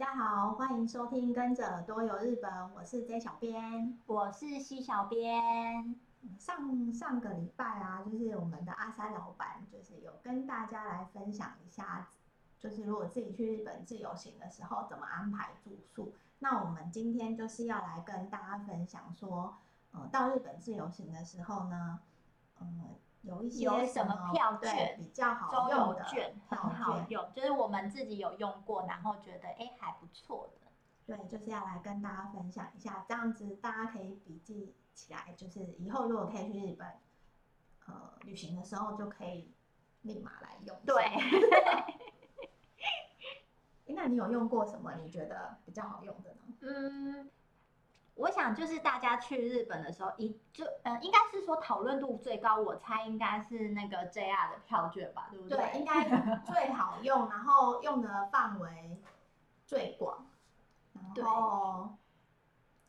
大家好，欢迎收听《跟着耳朵游日本》，我是 J 小编，我是 C 小编。上上个礼拜啊，就是我们的阿三老板，就是有跟大家来分享一下，就是如果自己去日本自由行的时候，怎么安排住宿。那我们今天就是要来跟大家分享说，呃，到日本自由行的时候呢，嗯、呃。有一些什么，票券比较好用的，券很好用，就是我们自己有用过，然后觉得哎还不错的。对，就是要来跟大家分享一下，这样子大家可以笔记起来，就是以后如果可以去日本，呃，旅行的时候就可以立马来用。对。那你有用过什么你觉得比较好用的呢？嗯。我想就是大家去日本的时候，一就呃，应该是说讨论度最高，我猜应该是那个 JR 的票券吧，对不对？对，应该 最好用，然后用的范围最广，然后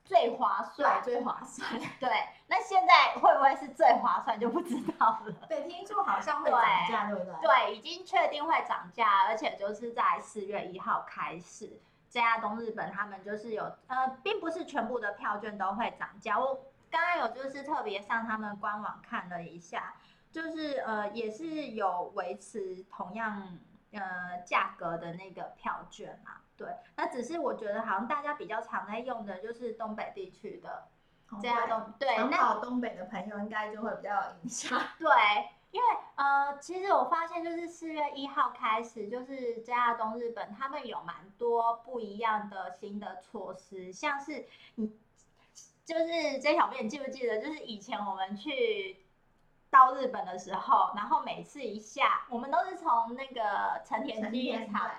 最划算，最划算。对，那现在会不会是最划算就不知道了。对，听说好像会涨价，对不对？对，已经确定会涨价，而且就是在四月一号开始。JR 东日本他们就是有呃，并不是全部的票券都会涨价。我刚刚有就是特别上他们官网看了一下，就是呃也是有维持同样呃价格的那个票券嘛。对，那只是我觉得好像大家比较常在用的就是东北地区的 JR 东，对，那跑东北的朋友应该就会比较有印象。对。因为呃，其实我发现就是四月一号开始，就是 JR 东日本他们有蛮多不一样的新的措施，像是你就是 J 小编，你记不记得？就是以前我们去到日本的时候，然后每次一下，我们都是从那个成田机场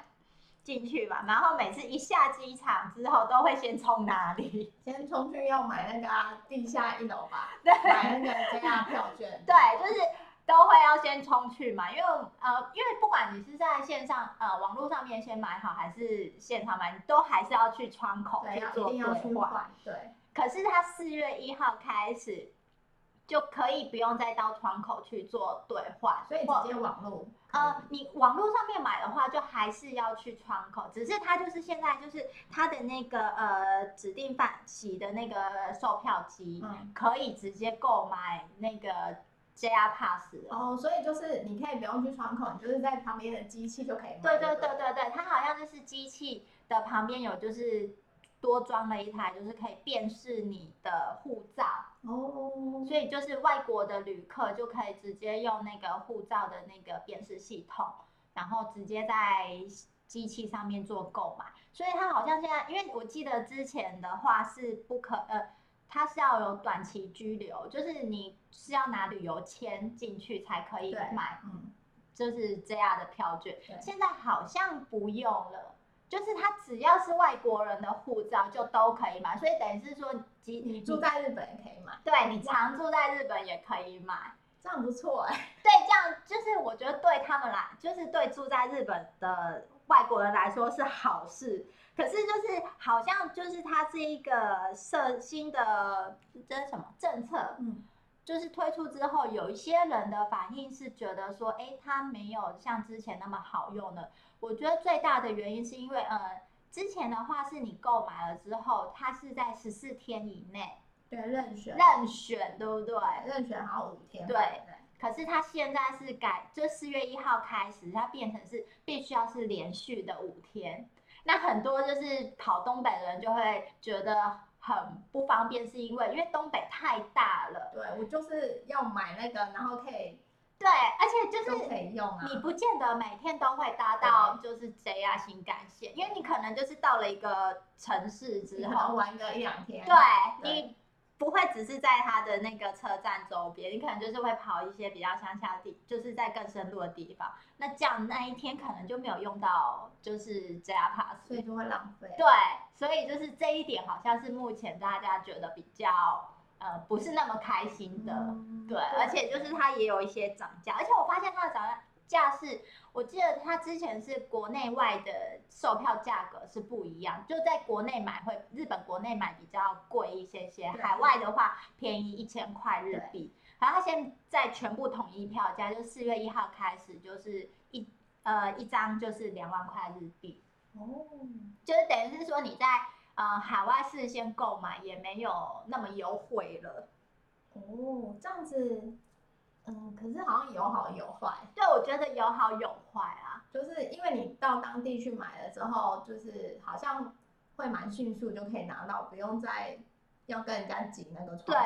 进去嘛，然后每次一下机场之后，都会先冲哪里？先冲去要买那个、啊、地下一楼吧，对，买那个 JR 票券，对，就是。都会要先冲去嘛，因为呃，因为不管你是在线上呃网络上面先买好，还是现场买，你都还是要去窗口去做兑换。对。可是它四月一号开始就可以不用再到窗口去做兑换，所以直接网络。呃，你网络上面买的话，就还是要去窗口，只是它就是现在就是它的那个呃指定范期的那个售票机，嗯，可以直接购买那个。JR Pass 哦，所以就是你可以不用去窗口，你就是在旁边的机器就可以买。对对对对对，它好像就是机器的旁边有就是多装了一台，就是可以辨识你的护照哦，所以就是外国的旅客就可以直接用那个护照的那个辨识系统，然后直接在机器上面做购买。所以它好像现在，因为我记得之前的话是不可呃。它是要有短期居留，就是你是要拿旅游签进去才可以买，嗯，就是这样的票券。现在好像不用了，就是他只要是外国人的护照就都可以买，所以等于是说，即你住在日本也可以买，对，你常住在日本也可以买，这样不错哎、欸。对，这样就是我觉得对他们来，就是对住在日本的外国人来说是好事。可是就是好像就是它这一个设新的这是什么政策，嗯，就是推出之后，有一些人的反应是觉得说，哎，它没有像之前那么好用了。我觉得最大的原因是因为，呃，之前的话是你购买了之后，它是在十四天以内，对，任选，任选，对不对？任选好五天，对。可是它现在是改，就四月一号开始，它变成是必须要是连续的五天。那很多就是跑东北的人就会觉得很不方便，是因为因为东北太大了。对，我就是要买那个，然后可以，对，而且就是可以用啊。你不见得每天都会搭到就是 JR 新干线，因为你可能就是到了一个城市之后玩个一两天。对，对你。不会只是在它的那个车站周边，你可能就是会跑一些比较乡下的地，就是在更深入的地方。那这样那一天可能就没有用到，就是 JR Pass，所以就会浪费。对，所以就是这一点好像是目前大家觉得比较呃不是那么开心的，嗯、对，对。而且就是它也有一些涨价，而且我发现它的涨价。价是，我记得它之前是国内外的售票价格是不一样，就在国内买会，日本国内买比较贵一些些，海外的话便宜一千块日币。然后它现在全部统一票价，就四月一号开始就是一呃一张就是两万块日币。哦，就是等于是说你在呃海外事先购买也没有那么优惠了。哦，这样子，嗯，可是好像有好有坏。对，我觉得有好有坏啊，就是因为你到当地去买了之后，就是好像会蛮迅速就可以拿到，不用再要跟人家挤那个窗口。对，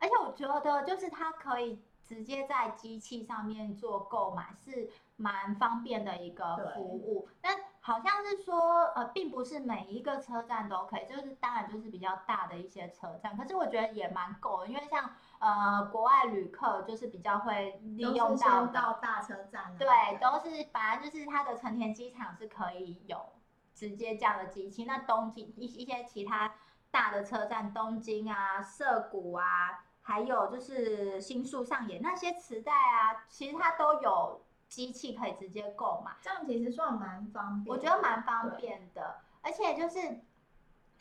而且我觉得就是它可以直接在机器上面做购买，是蛮方便的一个服务。但好像是说，呃，并不是每一个车站都可以，就是当然就是比较大的一些车站。可是我觉得也蛮够的，因为像。呃，国外旅客就是比较会利用到到大车站，对，都是反正就是它的成田机场是可以有直接这样的机器。那东京一一些其他大的车站，东京啊、涩谷啊，还有就是新宿上野那些磁带啊，其实它都有机器可以直接购买。这样其实算蛮方便，我觉得蛮方便的，而且就是。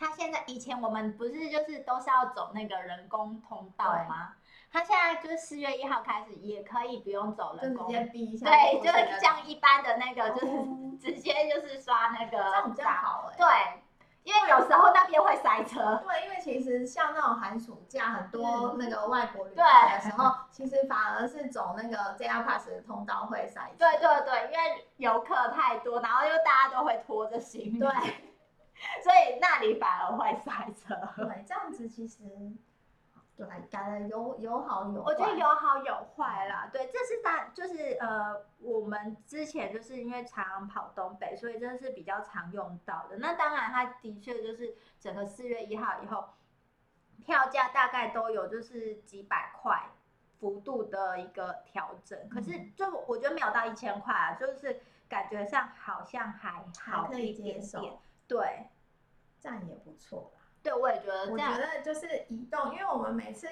他现在以前我们不是就是都是要走那个人工通道吗？他现在就是四月一号开始也可以不用走人工，直接逼一下。对，就是像一般的那个，就是直接就是刷那个。这样比较好哎。对，因为有时候那边会塞车。对，因为其实像那种寒暑假很多那个外国旅客的时候，其实反而是走那个 JR Pass 的通道会塞车。对对对，因为游客太多，然后又大家都会拖着行李。对。所以那里反而会塞车。对，这样子其实，对，改了有有好有坏。我觉得有好有坏啦。对，这是大，就是呃，我们之前就是因为常常跑东北，所以这是比较常用到的。那当然，它的确就是整个四月一号以后，票价大概都有就是几百块幅度的一个调整。嗯、可是就我觉得没有到一千块啊，就是感觉上好像还好一点点。对，这样也不错啦。对，我也觉得。我觉得就是移动，因为我们每次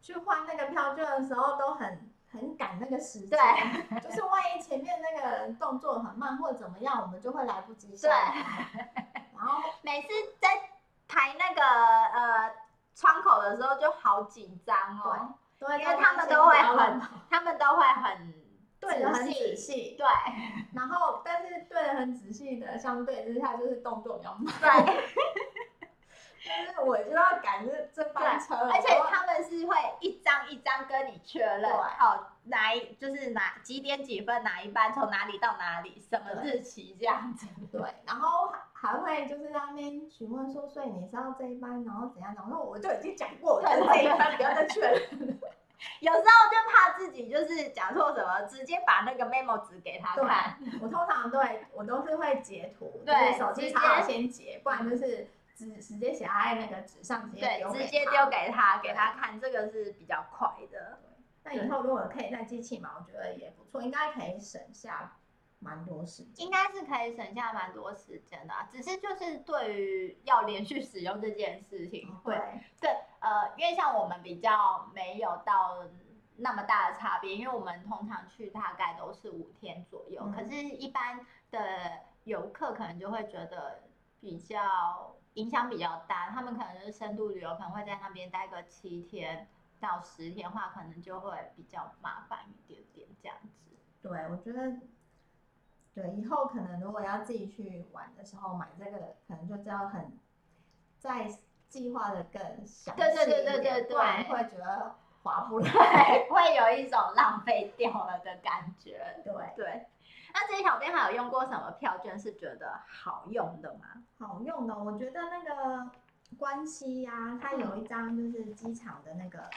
去换那个票券的时候都很很赶那个时间。对。就是万一前面那个人动作很慢或者怎么样，我们就会来不及。对。然后 每次在排那个呃窗口的时候就好紧张哦。对。因为他们都会很，他们都会很。对的很仔细，对，然后但是对的很仔细的相对之下就是动作比较慢，对，但是我就要赶这这班车，而且他们是会一张一张跟你确认，哦，哪一就是哪几点几分哪一班从哪里到哪里，什么日期这样子，对，然后还会就是在那边询问说，所以你是要这一班，然后怎样，然后我就已经讲过，就 是这一班不要再确认。有时候就怕自己就是讲错什么，直接把那个 memo 纸给他看。我通常对我都是会截图，对，手机插好先截，不然就是直直接写在那个纸上，直接丢直接丢给他，给他看，这个是比较快的。那以后如果可以在机器嘛，我觉得也不错，应该可以省下蛮多时间。应该是可以省下蛮多时间的，只是就是对于要连续使用这件事情，会对。呃，因为像我们比较没有到那么大的差别，因为我们通常去大概都是五天左右，嗯、可是，一般的游客可能就会觉得比较影响比较大，他们可能就是深度旅游，可能会在那边待个七天到十天的话，可能就会比较麻烦一点点这样子。对，我觉得，对，以后可能如果要自己去玩的时候买这个，可能就知道很在。计划的更详细，对对对对对对，不然会觉得划不 来，会有一种浪费掉了的感觉。对对，那这些小编还有用过什么票券是觉得好用的吗？好用的，我觉得那个关西呀、啊，它有一张就是机场的那个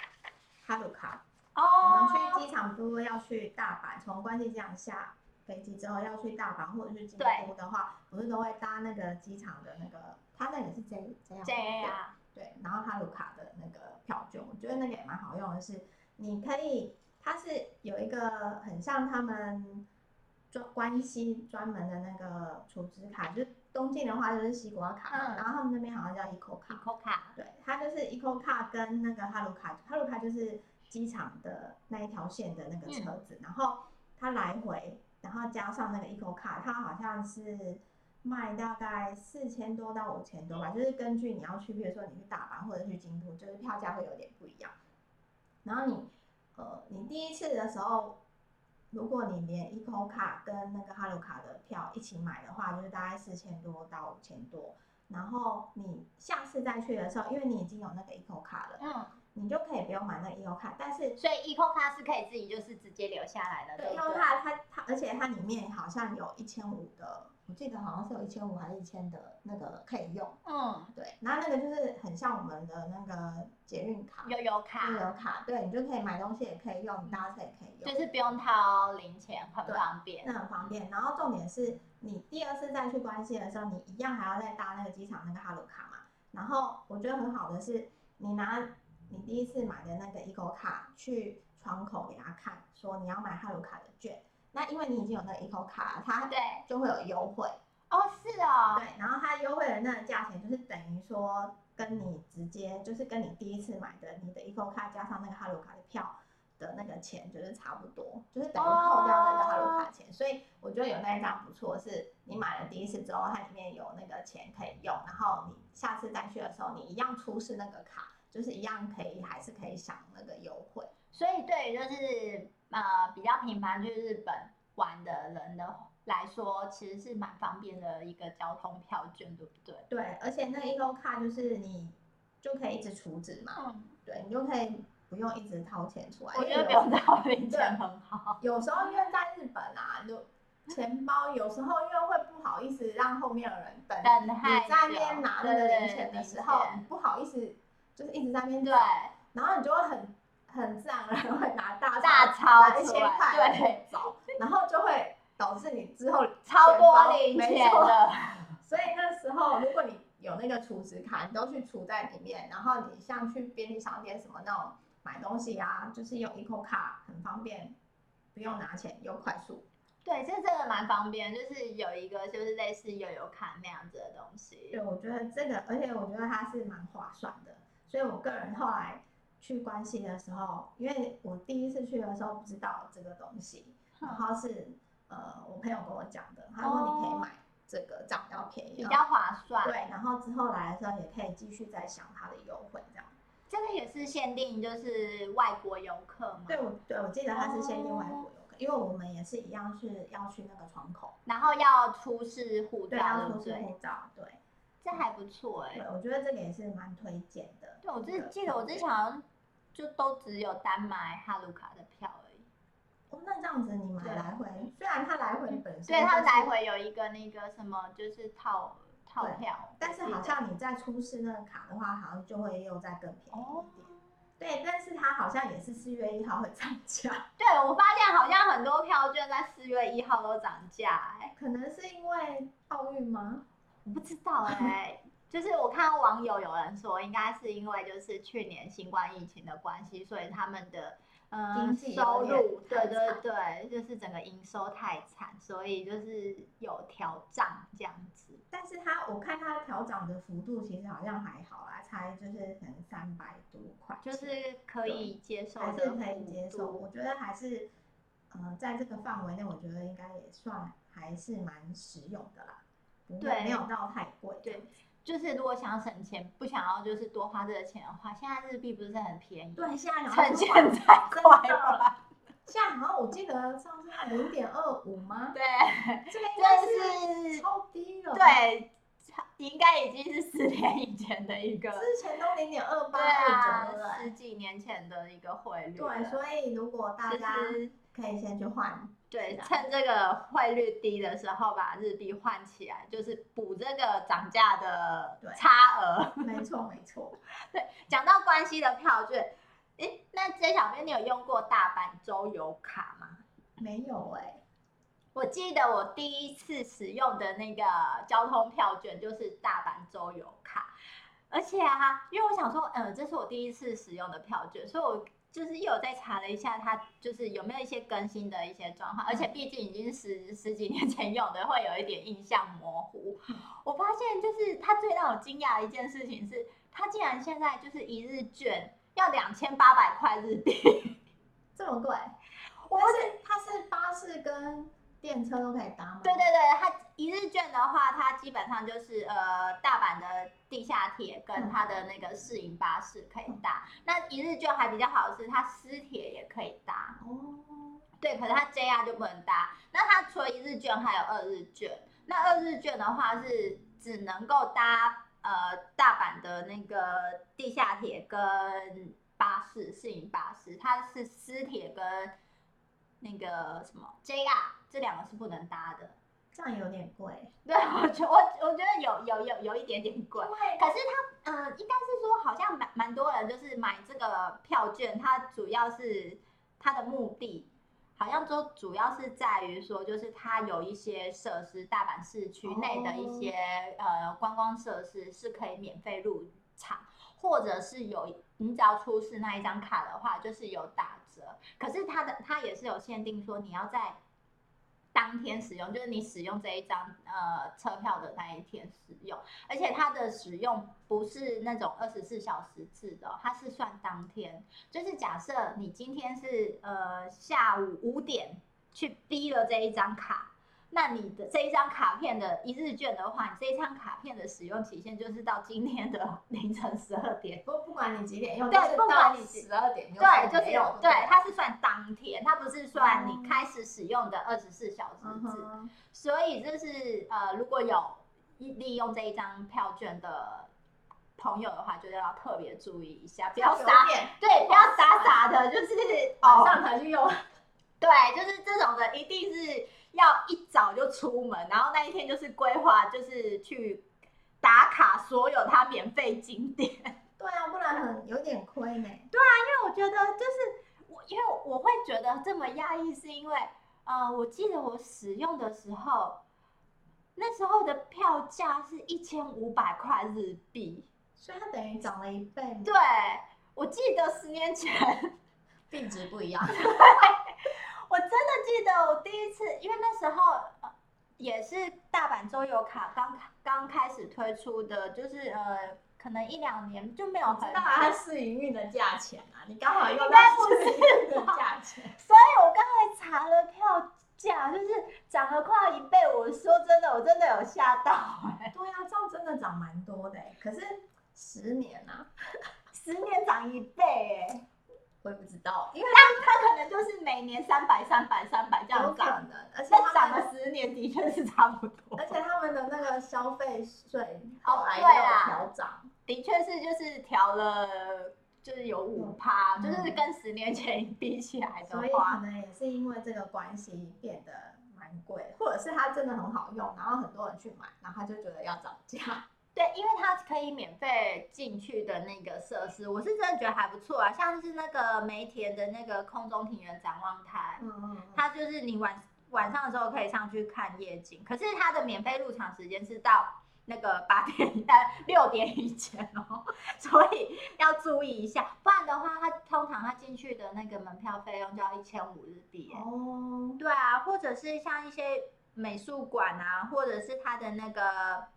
哈鲁卡。哦。我们去机场如果要去大阪，从关西机场下飞机之后要去大阪或者是京都的话，不是都会搭那个机场的那个。它那个是 J 这样，对啊，对，然后哈鲁卡的那个票券，我觉得那个也蛮好用的是，是你可以，它是有一个很像他们专关西专门的那个储值卡，就是东进的话就是西瓜卡，嗯、然后他们那边好像叫 Eco 卡，Eco 卡，对，它就是 Eco 卡跟那个哈鲁卡，哈鲁卡就是机场的那一条线的那个车子，嗯、然后它来回，然后加上那个 Eco 卡，它好像是。卖大概四千多到五千多吧，就是根据你要去，比如说你去大阪或者去京都，就是票价会有点不一样。然后你，呃，你第一次的时候，如果你连 Eco 卡跟那个哈罗卡的票一起买的话，就是大概四千多到五千多。然后你下次再去的时候，因为你已经有那个 Eco 卡了，嗯，你就可以不用买那个 Eco 卡。但是所以 Eco 卡是可以自己就是直接留下来的。对，Eco 卡它它而且它里面好像有一千五的。我记得好像是有一千五还是一千的那个可以用，嗯，对，然后那个就是很像我们的那个捷运卡，悠游卡，悠游卡，对，你就可以买东西也可以用，搭车也可以用，就是不用掏零钱，很方便，那很方便。然后重点是你第二次再去关西的时候，你一样还要再搭那个机场那个哈鲁卡嘛。然后我觉得很好的是，你拿你第一次买的那个 Eco 卡去窗口给他看，说你要买哈鲁卡的券。那因为你已经有那个 Eco 卡，它对。就会有优惠哦，是哦，对，然后它优惠的那个价钱就是等于说跟你直接就是跟你第一次买的你的 Eco 卡加上那个哈鲁卡的票的那个钱就是差不多，就是等于扣掉那个哈鲁卡钱，哦、所以我觉得有那一张不错，是你买了第一次之后，它里面有那个钱可以用，然后你下次再去的时候，你一样出示那个卡，就是一样可以还是可以享那个优惠，所以对，就是。呃，比较频繁去日本玩的人的来说，其实是蛮方便的一个交通票券，对不对？对，而且那个 Eco 卡就是你就可以一直储值嘛，嗯，对，你就可以不用一直掏钱出来。我觉得不用掏零钱很好。有时候因为在日本啊，就钱包有时候因为会不好意思让后面的人等，等你在那边拿那个零钱的时候，不好意思，就是一直在那边对，然后你就会很。很自然而然会拿大大钞一千块对找，然后就会导致你之后 超多零钱的。所以那时候如果你有那个储值卡，你都去储在里面，然后你像去便利商店什么那种买东西啊，就是用 Eco 卡很方便，不用拿钱又快速。对，这真的蛮方便，就是有一个就是类似悠游卡那样子的东西。对，我觉得这个，而且我觉得它是蛮划算的，所以我个人后来。去关西的时候，因为我第一次去的时候不知道这个东西，然后是呃我朋友跟我讲的，他说你可以买这个，这样比较便宜，比较划算。对，然后之后来的时候也可以继续再享它的优惠，这样。这个也是限定就是外国游客吗？对，我对我记得它是限定外国游客，因为我们也是一样是要去那个窗口，然后要出示护照，对，要出示护照，对，这还不错哎。对，我觉得这个也是蛮推荐的。对，我记记得我之前好像。就都只有单买哈鲁卡的票而已。哦，那这样子你买来回，虽然它来回本身、就是，对它来回有一个那个什么，就是套套票，但是好像你再出示那个卡的话，好像就会又再更便宜一点。哦、对，但是它好像也是四月一号会涨价。对，我发现好像很多票券在四月一号都涨价，哎，可能是因为奥运吗？我不知道哎、欸。就是我看到网友有人说，应该是因为就是去年新冠疫情的关系，所以他们的嗯收入，对对对，就是整个营收太惨，所以就是有调涨这样子。但是他我看他调涨的幅度其实好像还好啦，才就是可能三百多块，就是可以接受，还是可以接受。我觉得还是呃在这个范围内，我觉得应该也算还是蛮实用的啦，不会没有到太贵。对。就是如果想要省钱，不想要就是多花这个钱的话，现在日币不是很便宜？对，现在趁现在快了。现在好像我记得上次还零点二五吗？对，这个应该是超低了。对，应该已经是十年以前的一个。之前都零点二八二九十几年前的一个汇率。对，所以如果大家可以先去换。对，趁这个汇率低的时候把日币换起来，就是补这个涨价的差额。没错，没错。对，讲到关西的票券，诶，那 J 小编你有用过大阪周游卡吗？没有哎、欸，我记得我第一次使用的那个交通票券就是大阪周游卡，而且啊，因为我想说，嗯，这是我第一次使用的票券，所以我。就是又有在查了一下，它就是有没有一些更新的一些状况，而且毕竟已经十十几年前用的，会有一点印象模糊。我发现就是它最让我惊讶的一件事情是，它竟然现在就是一日券要两千八百块日币，这么贵？我不是，它是巴士跟。电车都可以搭吗？对对对，它一日券的话，它基本上就是呃大阪的地下铁跟它的那个市营巴士可以搭。嗯、那一日券还比较好的是，它私铁也可以搭。哦。对，可是它 JR 就不能搭。那它除了一日券，还有二日券。那二日券的话是只能够搭呃大阪的那个地下铁跟巴士，市营巴士，它是私铁跟那个什么 JR 这两个是不能搭的。这样有点贵，对，我觉我我觉得有有有有一点点贵，可是它呃应该是说好像蛮蛮多人就是买这个票券，它主要是它的目的，好像说主要是在于说就是它有一些设施，大阪市区内的一些、哦、呃观光设施是可以免费入场，或者是有你只要出示那一张卡的话，就是有打折，可是它的它也是有限定说你要在。当天使用就是你使用这一张呃车票的那一天使用，而且它的使用不是那种二十四小时制的，它是算当天。就是假设你今天是呃下午五点去逼了这一张卡。那你的这一张卡片的一日券的话，你这一张卡片的使用期限就是到今天的 凌晨十二点。不不管你几点用，对，不管你十二点用，对，就是有，对，它是算当天，它不是算你开始使用的二十四小时制。嗯、所以就是呃，如果有利用这一张票券的朋友的话，就要特别注意一下，不要傻，对，不要傻傻的，就是晚上才去用。对，就是这种的，一定是。要一早就出门，然后那一天就是规划，就是去打卡所有它免费景点。对啊，不然很有点亏呢。对啊，因为我觉得就是我，因为我会觉得这么压抑，是因为呃，我记得我使用的时候，那时候的票价是一千五百块日币，所以它等于涨了一倍。对，我记得十年前 币值不一样。我真的记得我第一次，因为那时候呃也是大阪周游卡刚刚开始推出的，就是呃可能一两年就没有很。知道它试营运的价钱啊，你刚好用到试营运的价钱。所以我刚才查了票价，就是涨了快一倍。我说真的，我真的有吓到哎、欸。对啊，这样真的涨蛮多的、欸、可是十年啊，十年涨一倍哎、欸。我也不知道，因为它它可能就是每年三百、三百、三百这样涨的，而且涨了十年的确是差不多。而且他们的那个消费税哦，对啊，调涨，的确是就是调了，就是有五趴，嗯、就是跟十年前比起来的话，所以可能也是因为这个关系变得蛮贵，或者是它真的很好用，然后很多人去买，然后他就觉得要涨价。对，因为它可以免费进去的那个设施，我是真的觉得还不错啊。像是那个梅田的那个空中庭园展望台，嗯嗯，它就是你晚晚上的时候可以上去看夜景，可是它的免费入场时间是到那个八点呃六点以前哦，所以要注意一下，不然的话，它通常它进去的那个门票费用就要一千五日币哦。对啊，或者是像一些美术馆啊，或者是它的那个。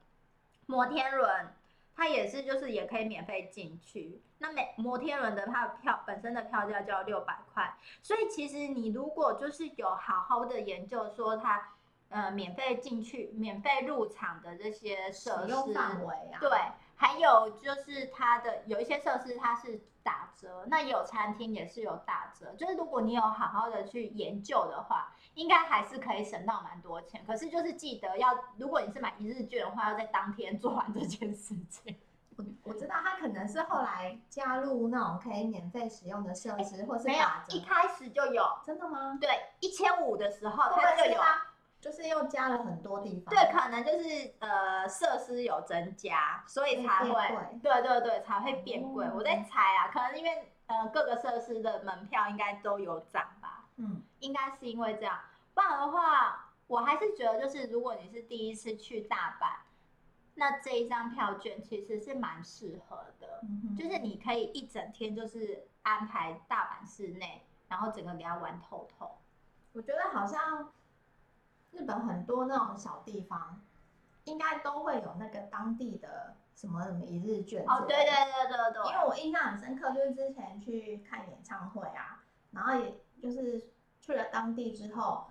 摩天轮，它也是，就是也可以免费进去。那每摩天轮的它的票本身的票价就要六百块，所以其实你如果就是有好好的研究说它，呃，免费进去、免费入场的这些设施范围啊，对，还有就是它的有一些设施它是打折，那也有餐厅也是有打折，就是如果你有好好的去研究的话。应该还是可以省到蛮多钱，可是就是记得要，如果你是买一日券的话，要在当天做完这件事情。我我知道他可能是后来加入那种可以免费使用的设施，欸、或是没有，一开始就有。真的吗？对，一千五的时候它就有，就是又加了很多地方。对，可能就是呃设施有增加，所以才会，对对对，才会变贵。嗯、我在猜啊，可能因为呃各个设施的门票应该都有涨吧。嗯，应该是因为这样。不然的话，我还是觉得，就是如果你是第一次去大阪，那这一张票券其实是蛮适合的。嗯、哼就是你可以一整天就是安排大阪市内，然后整个给它玩透透。我觉得好像日本很多那种小地方，应该都会有那个当地的什么什么一日券。哦，对对对对对。因为我印象很深刻，就是之前去看演唱会啊，然后也就是去了当地之后。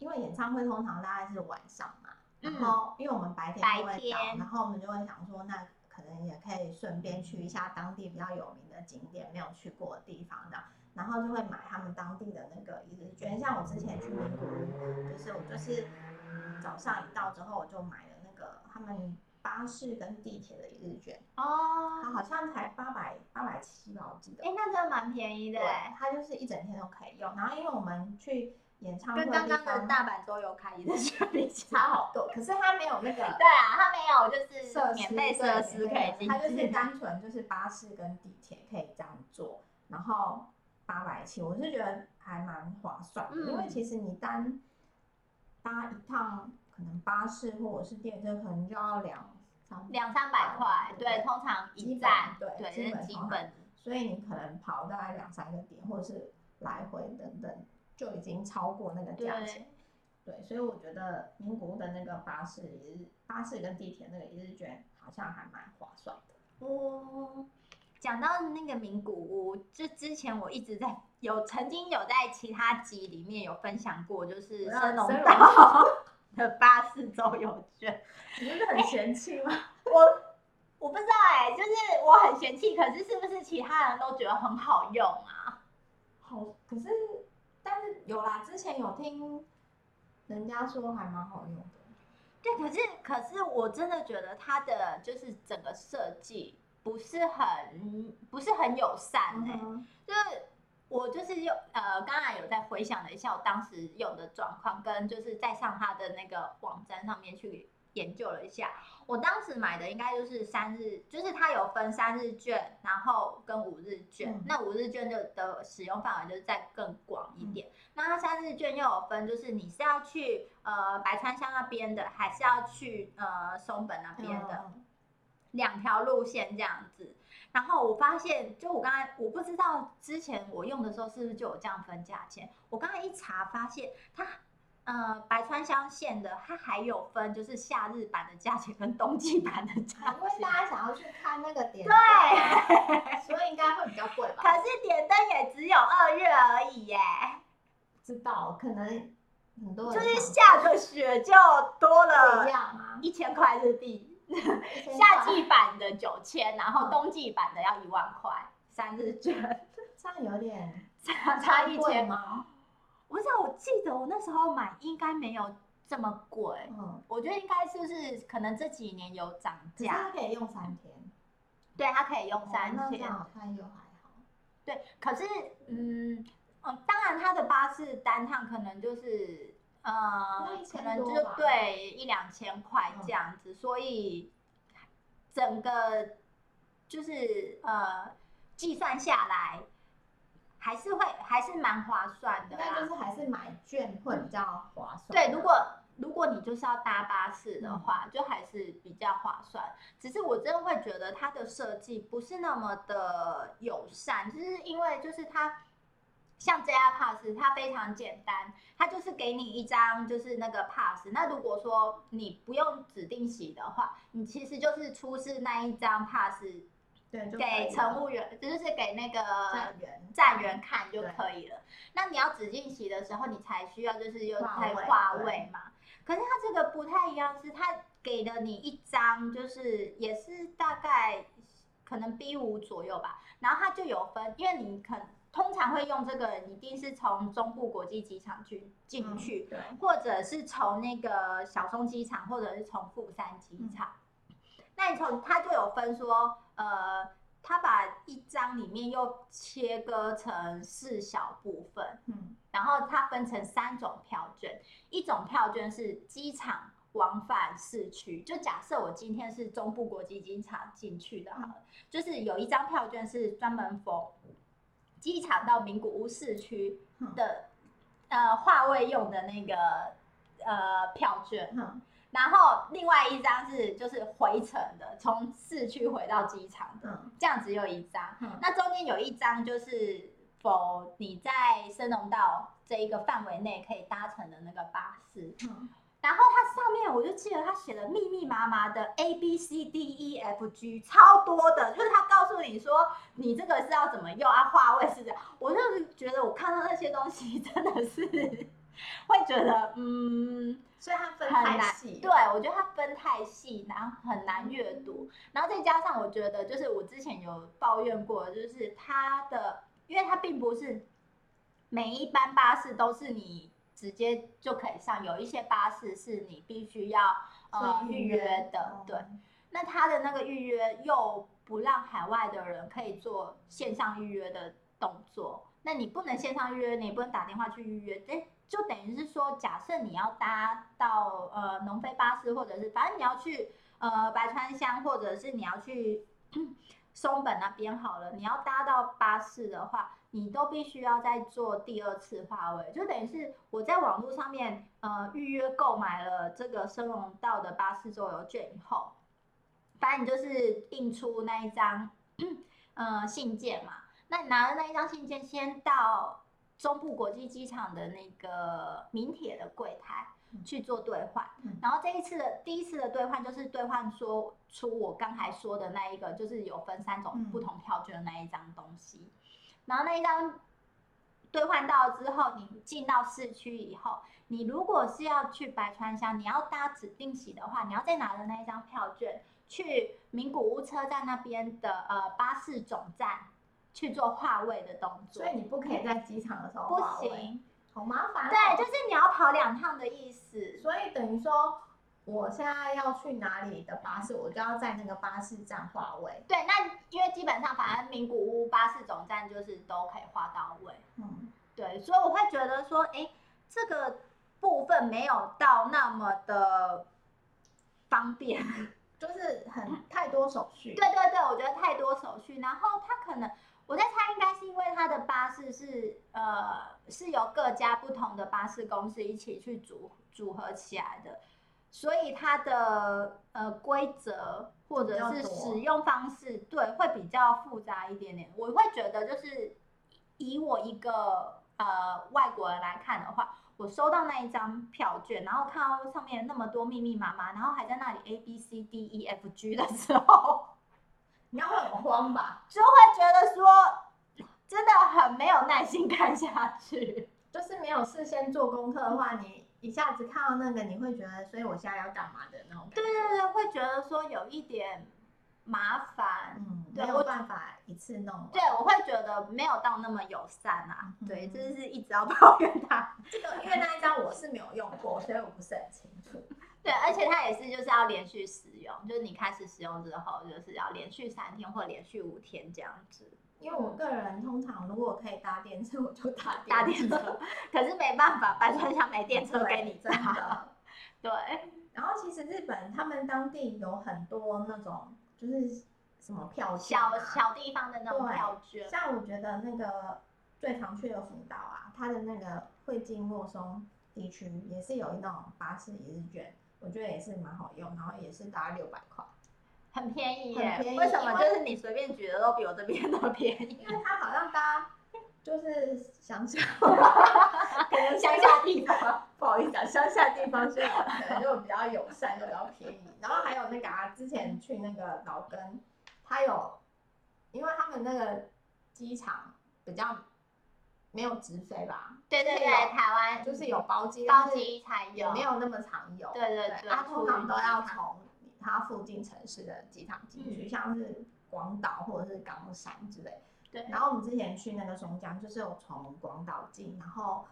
因为演唱会通常大概是晚上嘛，然后因为我们白天不会到，然后我们就会想说，那可能也可以顺便去一下当地比较有名的景点，没有去过的地方的。然后就会买他们当地的那个一日券。像我之前去名古屋，就是我就是早上一到之后，我就买了那个他们巴士跟地铁的一日券。哦，它好像才八百八百七吧，我记得。哎，那真的蛮便宜的。哎，它就是一整天都可以用。然后因为我们去。演唱会跟刚刚的大阪周游卡也是差 好多，可是它没有那个。对啊，它没有就是免费设施可以进去，它就是单纯就是巴士跟地铁可以这样做，然后八百七，我是觉得还蛮划算的，嗯、因为其实你单搭一趟可能巴士或者是电车，可能就要两两三百块，对，通常一站对对，基本基本，所以你可能跑大概两三个点，或者是来回等等。就已经超过那个价钱，对，所以我觉得名古屋的那个巴士一日巴士跟地铁那个一日券好像还蛮划算的。哦，讲到那个名古屋，就之前我一直在有曾经有在其他集里面有分享过，就是神农道的巴士周游券，你真的很嫌弃吗？我我不知道哎、欸，就是我很嫌弃，可是是不是其他人都觉得很好用啊？好，可是。但是有啦，之前有听人家说还蛮好用的。对，可是可是我真的觉得它的就是整个设计不是很不是很友善哎、欸，嗯、哼就是我就是用呃，刚才有在回想了一下我当时用的状况，跟就是在上他的那个网站上面去。研究了一下，我当时买的应该就是三日，就是它有分三日券，然后跟五日券。嗯、那五日券就的使用范围就是再更广一点。嗯、那它三日券又有分，就是你是要去呃白川乡那边的，还是要去呃松本那边的，两条、嗯、路线这样子。然后我发现，就我刚才我不知道之前我用的时候是不是就有这样分价钱。我刚才一查发现它。呃，白川乡线的它还有分，就是夏日版的价钱跟冬季版的价钱。因为大家想要去看那个 点灯，对，所以应该会比较贵吧？可是点灯也只有二月而已耶。知道，可能很多就是下个雪就多了一千块日币。夏季版的九千，然后冬季版的要一万块，三日券，这样有点差差一千吗？我不知道，我记得我那时候买应该没有这么贵。嗯，我觉得应该是不是可能这几年有涨价？它可以用三天。对，它可以用三天。好看又还好。对，可是嗯嗯，当然它的巴士单趟可能就是呃，可能就对一两千块这样子，嗯、所以整个就是呃计算下来。还是会还是蛮划算的，但就是还是买券会比较划算。对，如果如果你就是要搭巴士的话，嗯、就还是比较划算。只是我真的会觉得它的设计不是那么的友善，就是因为就是它像 JR Pass，它非常简单，它就是给你一张就是那个 pass。那如果说你不用指定席的话，你其实就是出示那一张 pass。对，给乘务员，就是给那个站员站员看就可以了。那你要指定席的时候，你才需要就是又在划位嘛。可是它这个不太一样，是它给了你一张，就是也是大概可能 B 五左右吧。然后它就有分，因为你可通常会用这个，你一定是从中部国际机场去进去，嗯、或者是从那个小松机场，或者是从富山机场。嗯那你从它就有分说，呃，它把一张里面又切割成四小部分，嗯，然后它分成三种票券，一种票券是机场往返市区，就假设我今天是中部国际机场进去的，好了，就是有一张票券是专门 for 机场到名古屋市区的，呃，话位用的那个呃票券，嗯。然后另外一张是就是回程的，从市区回到机场的，嗯、这样只有一张。嗯、那中间有一张就是否你在深农道这一个范围内可以搭乘的那个巴士。嗯、然后它上面我就记得它写了密密麻麻的 A B C D E F G 超多的，就是它告诉你说你这个是要怎么用啊，话位是这样。我就是觉得我看到那些东西真的是会觉得嗯。所以它分太细，对，我觉得它分太细，然后很难阅读，然后再加上我觉得就是我之前有抱怨过，就是它的因为它并不是每一班巴士都是你直接就可以上，有一些巴士是你必须要呃预约的，嗯、对。那他的那个预约又不让海外的人可以做线上预约的动作，那你不能线上预约，你也不能打电话去预约，诶，就等于是说，假设你要搭到呃农飞巴士，或者是反正你要去呃白川乡，或者是你要去 松本那边好了，你要搭到巴士的话，你都必须要再做第二次化位，就等于是我在网络上面呃预约购买了这个升龙道的巴士周游券以后。反正你就是印出那一张，呃，信件嘛。那你拿着那一张信件，先到中部国际机场的那个名铁的柜台去做兑换。然后这一次的第一次的兑换，就是兑换说出我刚才说的那一个，就是有分三种不同票券的那一张东西。然后那一张兑换到之后，你进到市区以后，你如果是要去白川乡，你要搭指定席的话，你要再拿着那一张票券。去名古屋车站那边的呃巴士总站去做划位的动作，所以你不可以在机场的时候不行，好麻烦。对，就是你要跑两趟的意思。所以等于说，我现在要去哪里的巴士，我就要在那个巴士站划位。对，那因为基本上反正名古屋巴士总站就是都可以划到位。嗯，对，所以我会觉得说，哎，这个部分没有到那么的方便。就是很太多手续，对对对，我觉得太多手续。然后他可能，我在猜，应该是因为他的巴士是呃是由各家不同的巴士公司一起去组组合起来的，所以它的呃规则或者是使用方式，对，会比较复杂一点点。我会觉得，就是以我一个呃外国人来看的话。我收到那一张票券，然后看到上面那么多密密麻麻，然后还在那里 A B C D E F G 的时候，你要会很慌吧？就会觉得说，真的很没有耐心看下去。就是没有事先做功课的话，你一下子看到那个，你会觉得，所以我现在要干嘛的那种感觉。对对对，会觉得说有一点。麻烦，嗯，没有办法一次弄。对，我会觉得没有到那么友善啊。嗯、对，就是一直要抱怨他。这个因为那一张我是没有用过，所以我不是很清楚。对，而且它也是就是要连续使用，就是你开始使用之后，就是要连续三天或连续五天这样子。因为我个人通常如果可以搭电车，我就搭搭电车。可是没办法，白川乡没电车给你搭。对。然后其实日本他们当地有很多那种。就是什么票券、啊，小小地方的那种票券。像我觉得那个最常去的福岛啊，它的那个会津若松地区也是有那种巴士一日券，我觉得也是蛮好用，然后也是大概六百块，很便宜耶。为什么？就是你随便举的都比我这边都便宜。因为它好像搭就是乡下，可能乡下地方，不好意思啊，乡下地方所以可能就比较友善，就比较便宜。然后还有那个啊，之前去那个老根，他有，因为他们那个机场比较没有直飞吧？对对对，台湾就是有包机，包机才有，没有那么常有。对对对，他通常都要从他附近城市的机场进去，像是广岛或者是冈山之类。对。然后我们之前去那个松江，就是有从广岛进，然后。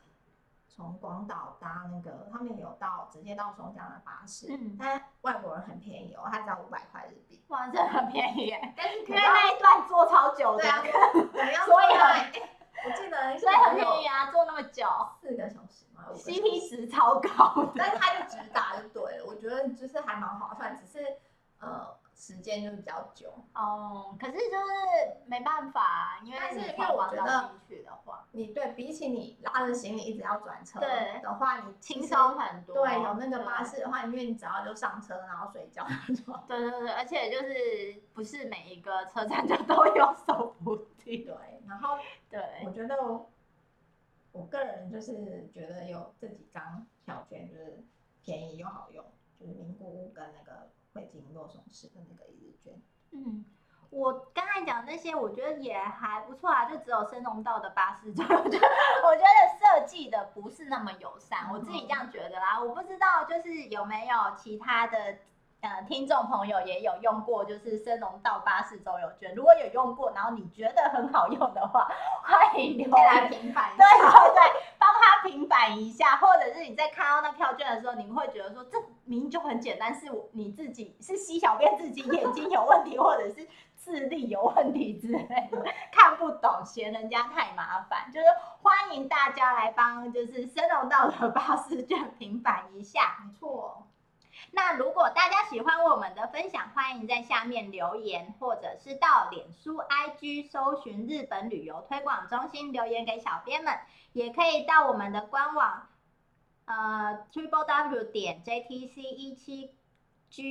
从广岛搭那个，他们有到直接到松江的巴士，嗯，但外国人很便宜哦，他只要五百块日币，哇，真的很便宜耶！但是因为那一段坐超久的，所以很，我记得所以很便宜啊，坐那么久，四个小时嘛，CP 值超高，但是他就直达觉得就是还蛮划算，只是呃。时间就比较久哦，可是就是没办法，因为是因为我觉得你对比起你拉着行李一直要转车的话，你轻松很多。对，有那个巴士的话，因为你只要就上车然后睡觉。对对对，而且就是不是每一个车站就都有手扶梯。对，然后对，我觉得我个人就是觉得有这几张票券就是便宜又好用，就是名古屋跟那个。北京洛松市的那个一日券，嗯，我刚才讲那些，我觉得也还不错啊，就只有深龙道的巴士，我觉得我觉得设计的不是那么友善，我自己这样觉得啦，我不知道就是有没有其他的呃听众朋友也有用过，就是升龙到巴士周游券。如果有用过，然后你觉得很好用的话，欢迎留来平反一下。对对对，帮他平反一下，或者是你在看到那票券的时候，你会觉得说这明明就很简单，是你自己是吸小便自己眼睛有问题，或者是。智力有问题之类的，看不懂，嫌人家太麻烦，就是欢迎大家来帮，就是森农到的巴士券平反一下。没错。那如果大家喜欢我们的分享，欢迎在下面留言，或者是到脸书、IG 搜寻日本旅游推广中心留言给小编们，也可以到我们的官网，呃，triple w 点 jtc 一七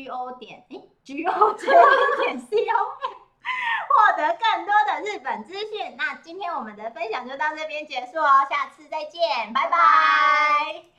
go 点诶 go 点 co。获得更多的日本资讯，那今天我们的分享就到这边结束哦，下次再见，拜拜。